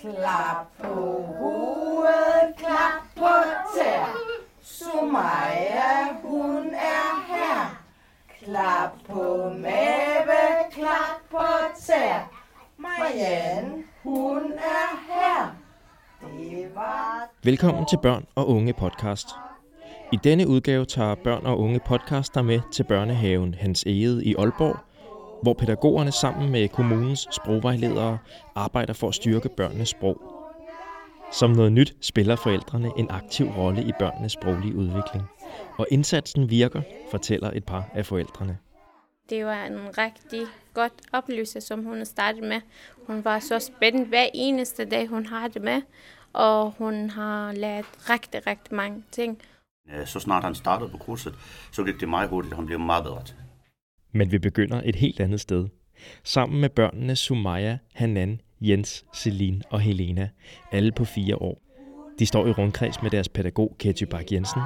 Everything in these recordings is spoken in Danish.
Klap på hovedet, klap på tær. Sumaya, hun er her. Klap på mave, klap på tær. Marianne, hun er her. Det var... Velkommen til Børn og Unge podcast. I denne udgave tager Børn og Unge podcast dig med til børnehaven Hans Egede i Aalborg, hvor pædagogerne sammen med kommunens sprogvejledere arbejder for at styrke børnenes sprog. Som noget nyt spiller forældrene en aktiv rolle i børnenes sproglige udvikling. Og indsatsen virker, fortæller et par af forældrene. Det var en rigtig godt oplevelse, som hun startede med. Hun var så spændt hver eneste dag, hun har det med, og hun har lært rigtig, rigtig mange ting. Så snart han startede på kurset, så gik det meget hurtigt, og han blev meget bedre til. Men vi begynder et helt andet sted. Sammen med børnene Sumaya, Hanan, Jens, Celine og Helena, alle på fire år. De står i rundkreds med deres pædagog Ketty Bak Jensen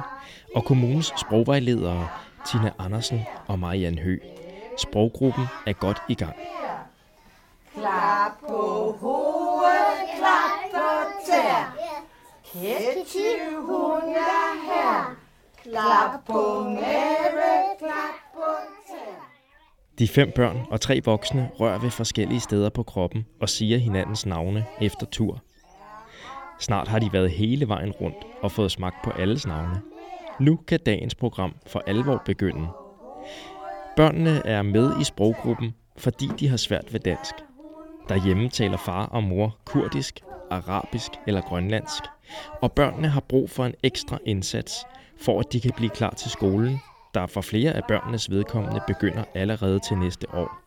og kommunens sprogvejledere Tina Andersen og Marianne Hø. Sproggruppen er godt i gang. Klap på hovedet, klap på tær. Ketty, hun er her. Klap på mave, klap på tær. De fem børn og tre voksne rører ved forskellige steder på kroppen og siger hinandens navne efter tur. Snart har de været hele vejen rundt og fået smagt på alles navne. Nu kan dagens program for alvor begynde. Børnene er med i sproggruppen, fordi de har svært ved dansk. Derhjemme taler far og mor kurdisk, arabisk eller grønlandsk, og børnene har brug for en ekstra indsats, for at de kan blive klar til skolen, der for flere af børnenes vedkommende begynder allerede til næste år.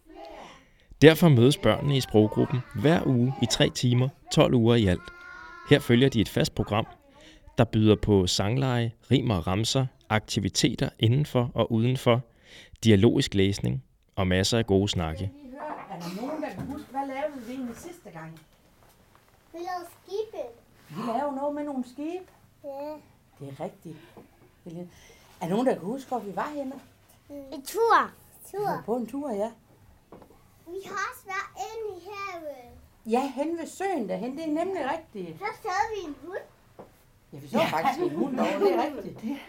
Derfor mødes børnene i sproggruppen hver uge i tre timer, 12 uger i alt. Her følger de et fast program, der byder på sangleje, rim og ramser, aktiviteter indenfor og udenfor, dialogisk læsning og masser af gode snakke. Er der nogen, der kan huske, hvad lavede vi egentlig sidste gang? Vi lavede skibet. Vi lavede noget med nogle skibe. Ja. Det er rigtigt. Er nogen, der kan huske, hvor vi var henne? En tur. Vi var Tur. på en tur, ja. Vi har også været inde i havet. Ja, hen ved søen derhen. Det er nemlig rigtigt. Så sad vi en hund. Ja, vi så ja. faktisk en hund over, det er rigtigt.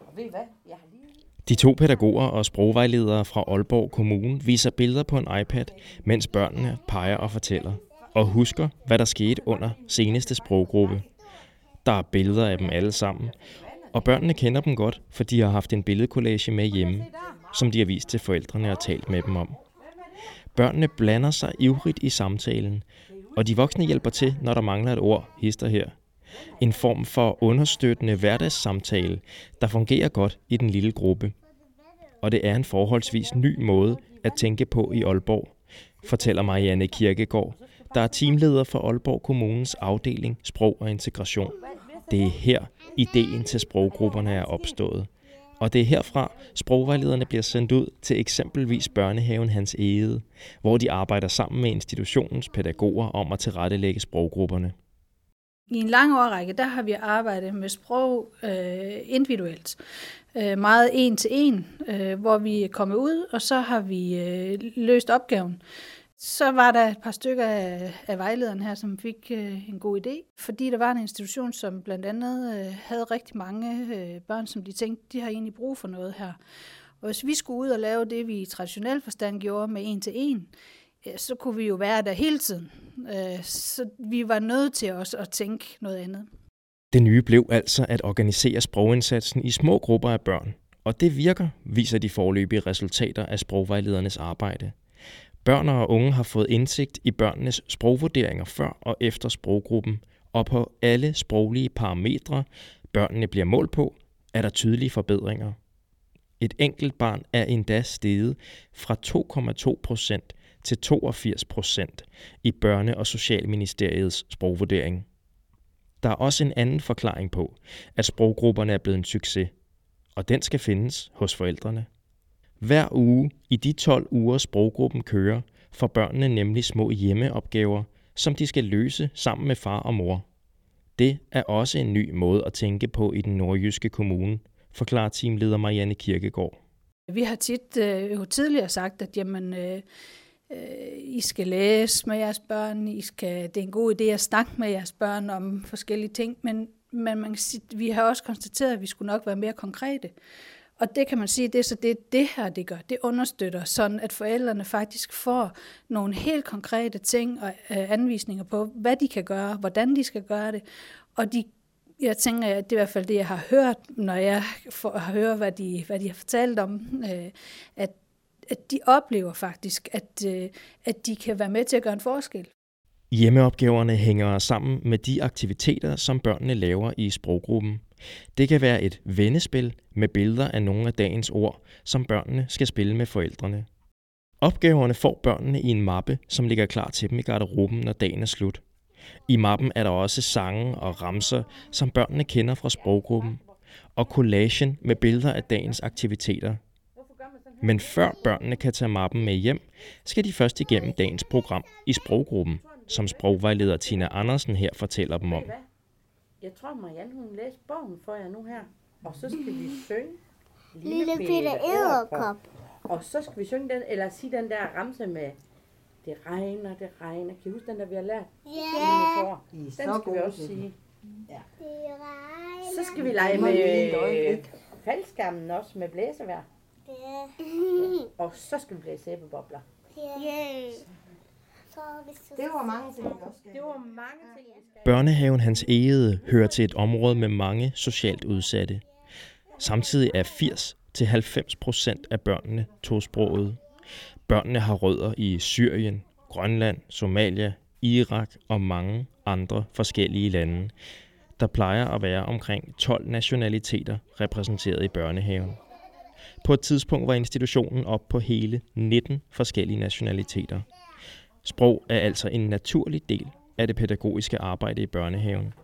Og ved I hvad? Jeg har lige... De to pædagoger og sprogvejledere fra Aalborg Kommune viser billeder på en iPad, mens børnene peger og fortæller. Og husker, hvad der skete under seneste sproggruppe. Der er billeder af dem alle sammen, og børnene kender dem godt, for de har haft en billedkollage med hjemme, som de har vist til forældrene og talt med dem om. Børnene blander sig ivrigt i samtalen, og de voksne hjælper til, når der mangler et ord, hister her. En form for understøttende hverdagssamtale, der fungerer godt i den lille gruppe. Og det er en forholdsvis ny måde at tænke på i Aalborg, fortæller Marianne Kirkegaard, der er teamleder for Aalborg Kommunens afdeling Sprog og Integration. Det er her, ideen til sproggrupperne er opstået. Og det er herfra, sprogvejlederne bliver sendt ud til eksempelvis børnehaven Hans Egede, hvor de arbejder sammen med institutionens pædagoger om at tilrettelægge sproggrupperne. I en lang årrække, der har vi arbejdet med sprog øh, individuelt. Øh, meget en til en, øh, hvor vi er kommet ud, og så har vi øh, løst opgaven. Så var der et par stykker af, af vejlederen her, som fik øh, en god idé, fordi der var en institution, som blandt andet øh, havde rigtig mange øh, børn, som de tænkte, de har egentlig brug for noget her. Og hvis vi skulle ud og lave det, vi i traditionel forstand gjorde med en til en, ja, så kunne vi jo være der hele tiden. Øh, Så vi var nødt til også at tænke noget andet. Det nye blev altså at organisere sprogindsatsen i små grupper af børn, og det virker, viser de forløbige resultater af sprogvejledernes arbejde. Børn og unge har fået indsigt i børnenes sprogvurderinger før og efter sproggruppen, og på alle sproglige parametre, børnene bliver målt på, er der tydelige forbedringer. Et enkelt barn er endda steget fra 2,2 procent til 82 procent i Børne- og Socialministeriets sprogvurdering. Der er også en anden forklaring på, at sproggrupperne er blevet en succes, og den skal findes hos forældrene. Hver uge i de 12 uger sproggruppen kører, får børnene nemlig små hjemmeopgaver, som de skal løse sammen med far og mor. Det er også en ny måde at tænke på i den nordjyske kommune, forklarer teamleder Marianne Kirkegaard. Vi har tit øh, jo tidligere sagt, at jamen, øh, øh I skal læse med jeres børn, I skal, det er en god idé at snakke med jeres børn om forskellige ting, men, men man kan sige, vi har også konstateret, at vi skulle nok være mere konkrete. Og det kan man sige, det er så det, det her det gør. Det understøtter sådan, at forældrene faktisk får nogle helt konkrete ting og øh, anvisninger på, hvad de kan gøre, hvordan de skal gøre det. Og de, jeg tænker, at det er i hvert fald det, jeg har hørt, når jeg får, hører, hvad de, hvad de har fortalt om, øh, at, at de oplever faktisk, at, øh, at de kan være med til at gøre en forskel. Hjemmeopgaverne hænger sammen med de aktiviteter, som børnene laver i sproggruppen. Det kan være et vennespil med billeder af nogle af dagens ord, som børnene skal spille med forældrene. Opgaverne får børnene i en mappe, som ligger klar til dem i garderoben, når dagen er slut. I mappen er der også sange og ramser, som børnene kender fra sproggruppen, og collagen med billeder af dagens aktiviteter. Men før børnene kan tage mappen med hjem, skal de først igennem dagens program i sproggruppen, som sprogvejleder Tina Andersen her fortæller dem om. Jeg tror, Marianne, hun læser bogen for jer nu her. Og så skal vi synge Lille Peter Edderkop. Og så skal vi synge den, eller sige den der ramse med Det regner, det regner. Kan I huske den, der vi har lært? Ja, Den skal vi også sige. det regner. Så skal vi lege med faldskærmen også med blæsevejr. Ja. Og så skal vi blæse æbebobler. Ja. Så Det var mange ting, vi også skal. Det var mange ting, vi skal. Børnehaven Hans Egede hører til et område med mange socialt udsatte. Samtidig er 80-90 procent af børnene tosprogede. Børnene har rødder i Syrien, Grønland, Somalia, Irak og mange andre forskellige lande. Der plejer at være omkring 12 nationaliteter repræsenteret i børnehaven. På et tidspunkt var institutionen op på hele 19 forskellige nationaliteter. Sprog er altså en naturlig del af det pædagogiske arbejde i børnehaven.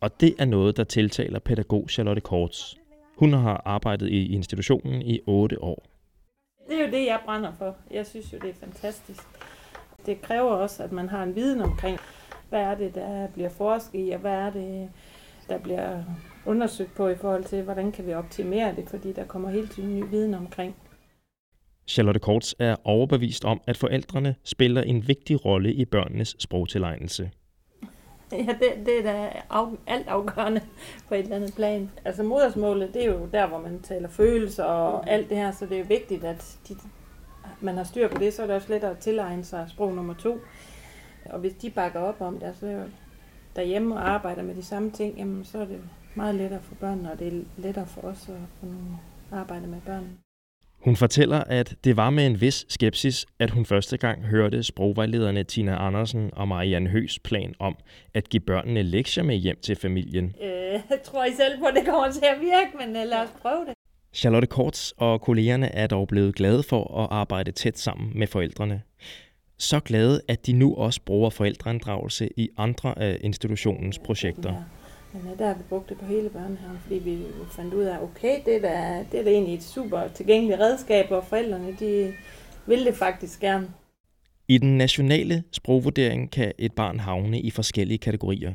Og det er noget, der tiltaler pædagog Charlotte Korts. Hun har arbejdet i institutionen i 8 år. Det er jo det, jeg brænder for. Jeg synes jo, det er fantastisk. Det kræver også, at man har en viden omkring, hvad er det, der bliver forsket i, og hvad er det, der bliver undersøgt på i forhold til, hvordan kan vi optimere det, fordi der kommer hele tiden ny viden omkring. Charlotte Korts er overbevist om, at forældrene spiller en vigtig rolle i børnenes sprogtilegnelse. Ja, det, det er da af, alt afgørende på et eller andet plan. Altså modersmålet, det er jo der, hvor man taler følelser og alt det her, så det er vigtigt, at de, man har styr på det, så er det også lettere at tilegne sig sprog nummer to. Og hvis de bakker op om det, så derhjemme og arbejder med de samme ting, jamen, så er det meget lettere for børnene, og det er lettere for os at arbejde med børnene. Hun fortæller, at det var med en vis skepsis, at hun første gang hørte sprogvejlederne Tina Andersen og Marianne Høs plan om at give børnene lektier med hjem til familien. Øh, tror I selv på, at det kommer til at virke, men øh, lad os prøve det. Charlotte Korts og kollegerne er dog blevet glade for at arbejde tæt sammen med forældrene. Så glade, at de nu også bruger forældreinddragelse i andre af institutionens projekter. Men ja, der har vi brugt det på hele børnehaven, fordi vi fandt ud af, okay, det er da, det er da egentlig et super tilgængeligt redskab, og forældrene de vil det faktisk gerne. I den nationale sprogvurdering kan et barn havne i forskellige kategorier.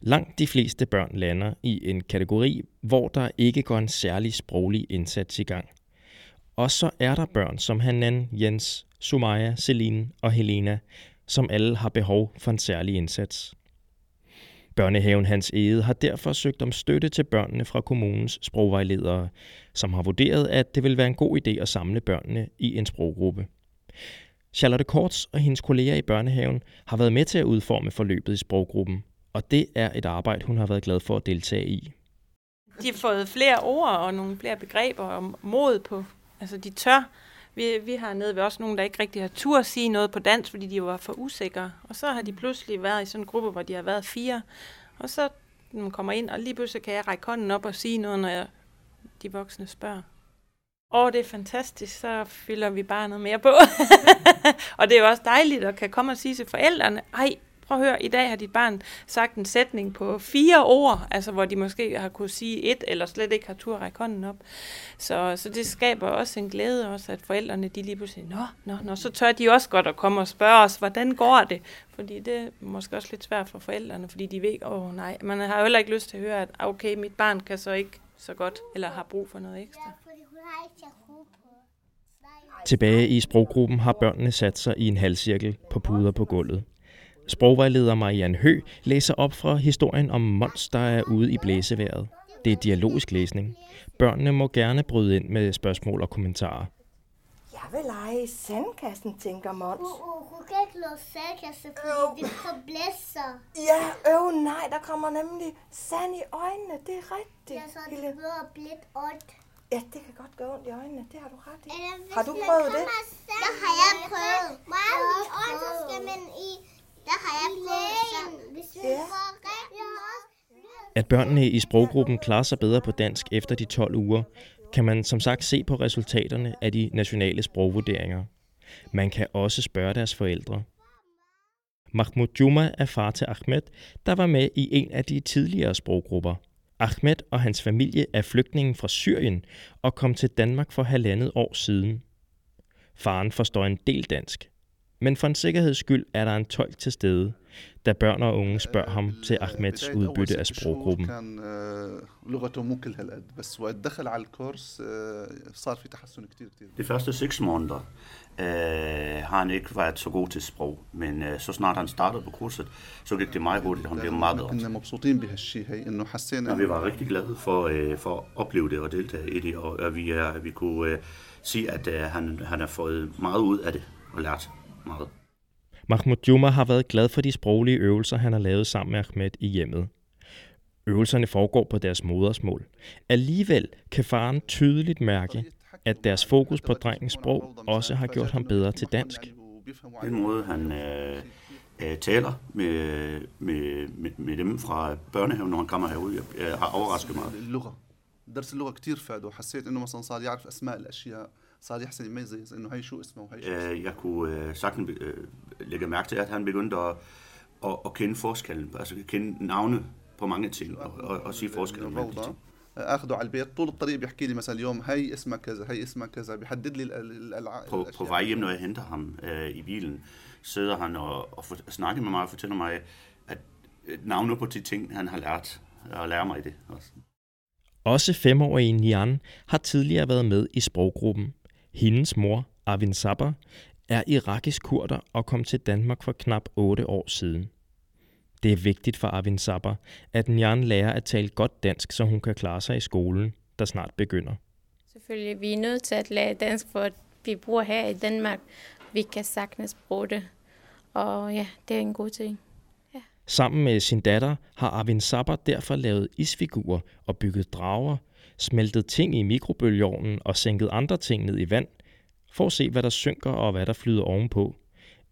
Langt de fleste børn lander i en kategori, hvor der ikke går en særlig sproglig indsats i gang. Og så er der børn som Hanan, Jens, Sumaya, Celine og Helena, som alle har behov for en særlig indsats. Børnehaven Hans Ede har derfor søgt om støtte til børnene fra kommunens sprogvejledere, som har vurderet, at det vil være en god idé at samle børnene i en sproggruppe. Charlotte Korts og hendes kolleger i børnehaven har været med til at udforme forløbet i sproggruppen, og det er et arbejde, hun har været glad for at deltage i. De har fået flere ord og nogle flere begreber og mod på. Altså, de tør. Vi, vi har nede ved også nogen, der ikke rigtig har tur at sige noget på dansk, fordi de var for usikre. Og så har de pludselig været i sådan en gruppe, hvor de har været fire. Og så når man kommer ind, og lige pludselig kan jeg række hånden op og sige noget, når jeg, de voksne spørger. Og det er fantastisk, så fylder vi bare noget mere på. og det er jo også dejligt at kan komme og sige til forældrene, ej, prøv at høre, i dag har dit barn sagt en sætning på fire ord, altså hvor de måske har kunne sige et, eller slet ikke har tur at række hånden op. Så, så det skaber også en glæde også, at forældrene de lige pludselig, nå, nå, nå, så tør de også godt at komme og spørge os, hvordan går det? Fordi det er måske også lidt svært for forældrene, fordi de ved, åh oh, nej, man har jo heller ikke lyst til at høre, at okay, mit barn kan så ikke så godt, eller har brug for noget ekstra. Tilbage i sproggruppen har børnene sat sig i en halvcirkel på puder på gulvet. Sprogvejleder Marianne Hø læser op fra historien om Mons, der er ude i blæseværet. Det er dialogisk læsning. Børnene må gerne bryde ind med spørgsmål og kommentarer. Jeg vil lege i sandkassen, tænker Mons. Uh, uh, hun kan ikke låse sandkasse, fordi det får blæser. Ja, øv nej, der kommer nemlig sand i øjnene. Det er rigtigt. Ja, så er Lille. det bliver blidt ondt. Ja, det kan godt gøre ondt i øjnene. Det har du ret i. Eller Har du prøvet det? sand- Det har jeg prøvet. Meget i øjnene, så skal man i. Der har jeg prøvet sand. Hvis vi Ja. får rigtig meget. At børnene i sproggruppen klarer sig bedre på dansk efter de 12 uger, kan man som sagt se på resultaterne af de nationale sprogvurderinger. Man kan også spørge deres forældre. Mahmoud Juma er far til Ahmed, der var med i en af de tidligere sproggrupper. Ahmed og hans familie er flygtningen fra Syrien og kom til Danmark for halvandet år siden. Faren forstår en del dansk, men for en sikkerheds skyld er der en tolk til stede, da børn og unge spørger ham til Ahmeds udbytte af sproggruppen. De første seks måneder øh, har han ikke været så god til sprog, men øh, så snart han startede på kurset, så gik det meget hurtigt, han blev meget godt. Ja, vi var rigtig glade for, øh, for at opleve det og deltage i det, og, og vi, er, vi kunne øh, se, at øh, han, han har fået meget ud af det og lært meget. Mahmoud Juma har været glad for de sproglige øvelser, han har lavet sammen med Ahmed i hjemmet. Øvelserne foregår på deres modersmål. Alligevel kan faren tydeligt mærke, at deres fokus på drengens sprog også har gjort ham bedre til dansk. Den måde, han øh, øh, taler med, med, med, med dem fra børnehaven, når han kommer herud, øh, har overrasket mig. اللغه درس اللغه كتير فاده حسيت انه مثلا صار يعرف اسماء الاشياء صار يحسن يميز انه هي شو اسمه وهي شو اسمه Øh, jeg kunne øh, sagtens øh, lægge mærke til, at han begyndte at, at, at kende forskellen, altså kende navne på mange ting, og, og, og sige forskellen mellem de الروضه ting. اخذه على البيت طول الطريق بيحكي لي مثلا اليوم هي اسمها كذا هي اسمها كذا بيحدد لي الالعاب På, på vej hjem, når jeg henter ham øh, i bilen, sidder han og, og for, snakker med mig og fortæller mig, at øh, navne på de ting, han har lært, og lærer mig det også. Også femårige Nian har tidligere været med i sproggruppen. Hendes mor, Arvin Saber, er irakisk kurder og kom til Danmark for knap 8 år siden. Det er vigtigt for Arvin Saber, at Nian lærer at tale godt dansk, så hun kan klare sig i skolen, der snart begynder. Selvfølgelig, vi er nødt til at lære dansk, for at vi bor her i Danmark. Vi kan sagtens bruge det. Og ja, det er en god ting. Sammen med sin datter har Arvin Saber derfor lavet isfigurer og bygget drager, smeltet ting i mikrobølgeovnen og sænket andre ting ned i vand, for at se, hvad der synker og hvad der flyder ovenpå.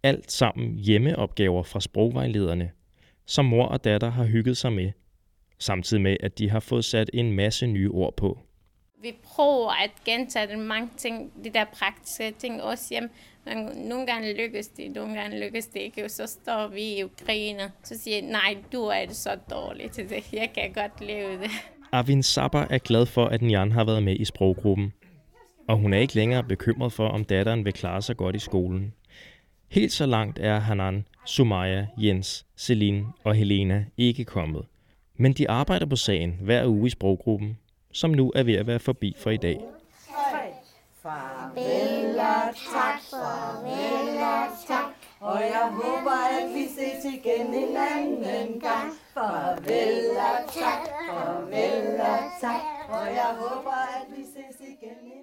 Alt sammen hjemmeopgaver fra sprogvejlederne, som mor og datter har hygget sig med, samtidig med, at de har fået sat en masse nye ord på. Vi prøver at gentage mange ting, de der praktiske ting også hjem. Nogle gange lykkes det, nogle gange lykkes det ikke. Og så står vi i griner. Så siger jeg, nej, du er det så dårlig til det. Jeg kan godt leve det. Arvin Saber er glad for, at Nian har været med i sproggruppen. Og hun er ikke længere bekymret for, om datteren vil klare sig godt i skolen. Helt så langt er Hanan, Sumaya, Jens, Celine og Helena ikke kommet. Men de arbejder på sagen hver uge i sproggruppen, som nu er ved at være forbi for i dag. Farvel og tak, farvel og tak. Og jeg håber, at vi ses igen en anden gang. Farvel og tak, farvel og tak. Og jeg håber, at vi ses igen